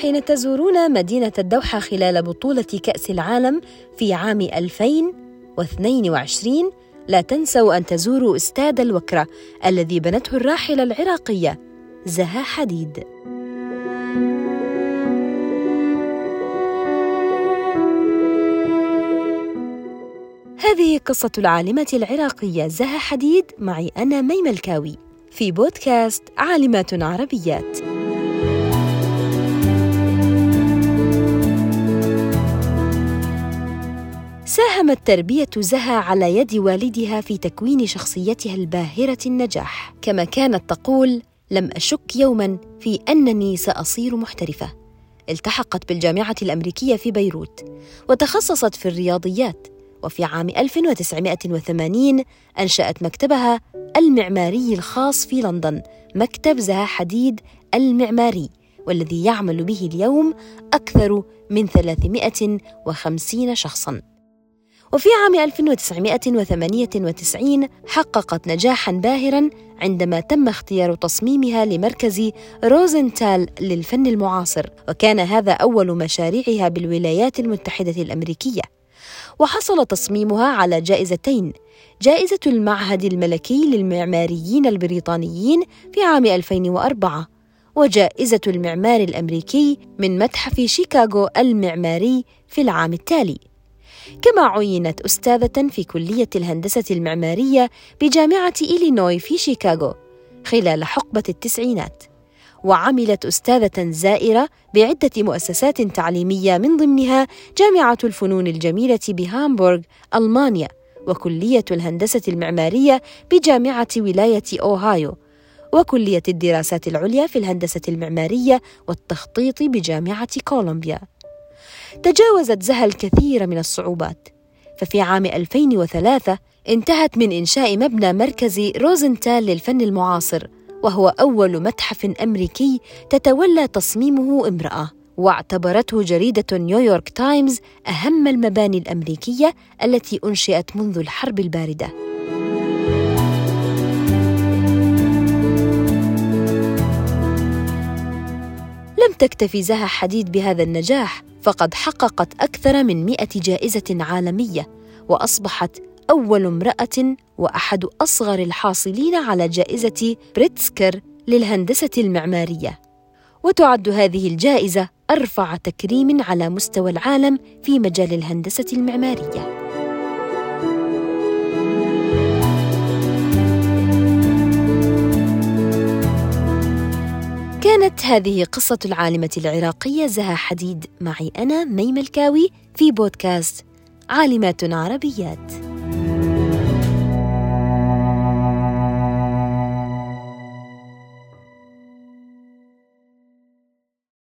حين تزورون مدينة الدوحة خلال بطولة كأس العالم في عام 2022 لا تنسوا أن تزوروا استاد الوكرة الذي بنته الراحلة العراقية زها حديد. هذه قصة العالمة العراقية زها حديد معي أنا ميمة الكاوي في بودكاست عالمات عربيات. ساهمت تربية زها على يد والدها في تكوين شخصيتها الباهرة النجاح، كما كانت تقول: لم أشك يوما في أنني سأصير محترفة. التحقت بالجامعة الأمريكية في بيروت، وتخصصت في الرياضيات، وفي عام 1980 أنشأت مكتبها المعماري الخاص في لندن، مكتب زها حديد المعماري، والذي يعمل به اليوم أكثر من 350 شخصاً. وفي عام 1998 حققت نجاحا باهرا عندما تم اختيار تصميمها لمركز روزنتال للفن المعاصر وكان هذا أول مشاريعها بالولايات المتحدة الأمريكية. وحصل تصميمها على جائزتين. جائزة المعهد الملكي للمعماريين البريطانيين في عام 2004 وجائزة المعمار الأمريكي من متحف شيكاغو المعماري في العام التالي. كما عينت أستاذة في كلية الهندسة المعمارية بجامعة إلينوي في شيكاغو خلال حقبة التسعينات. وعملت أستاذة زائرة بعدة مؤسسات تعليمية من ضمنها جامعة الفنون الجميلة بهامبورغ ألمانيا وكلية الهندسة المعمارية بجامعة ولاية أوهايو وكلية الدراسات العليا في الهندسة المعمارية والتخطيط بجامعة كولومبيا. تجاوزت زها الكثير من الصعوبات. ففي عام 2003 انتهت من إنشاء مبنى مركز روزنتال للفن المعاصر وهو أول متحف أمريكي تتولى تصميمه امرأة واعتبرته جريدة نيويورك تايمز أهم المباني الأمريكية التي أنشئت منذ الحرب الباردة. تكتفي زها حديد بهذا النجاح فقد حققت أكثر من مئة جائزة عالمية وأصبحت أول امرأة وأحد أصغر الحاصلين على جائزة بريتسكر للهندسة المعمارية. وتعد هذه الجائزة أرفع تكريم على مستوى العالم في مجال الهندسة المعمارية. هذه قصة العالمة العراقية. زها حديد معي أنا ميم الكاوي في بودكاست عالمات عربيات.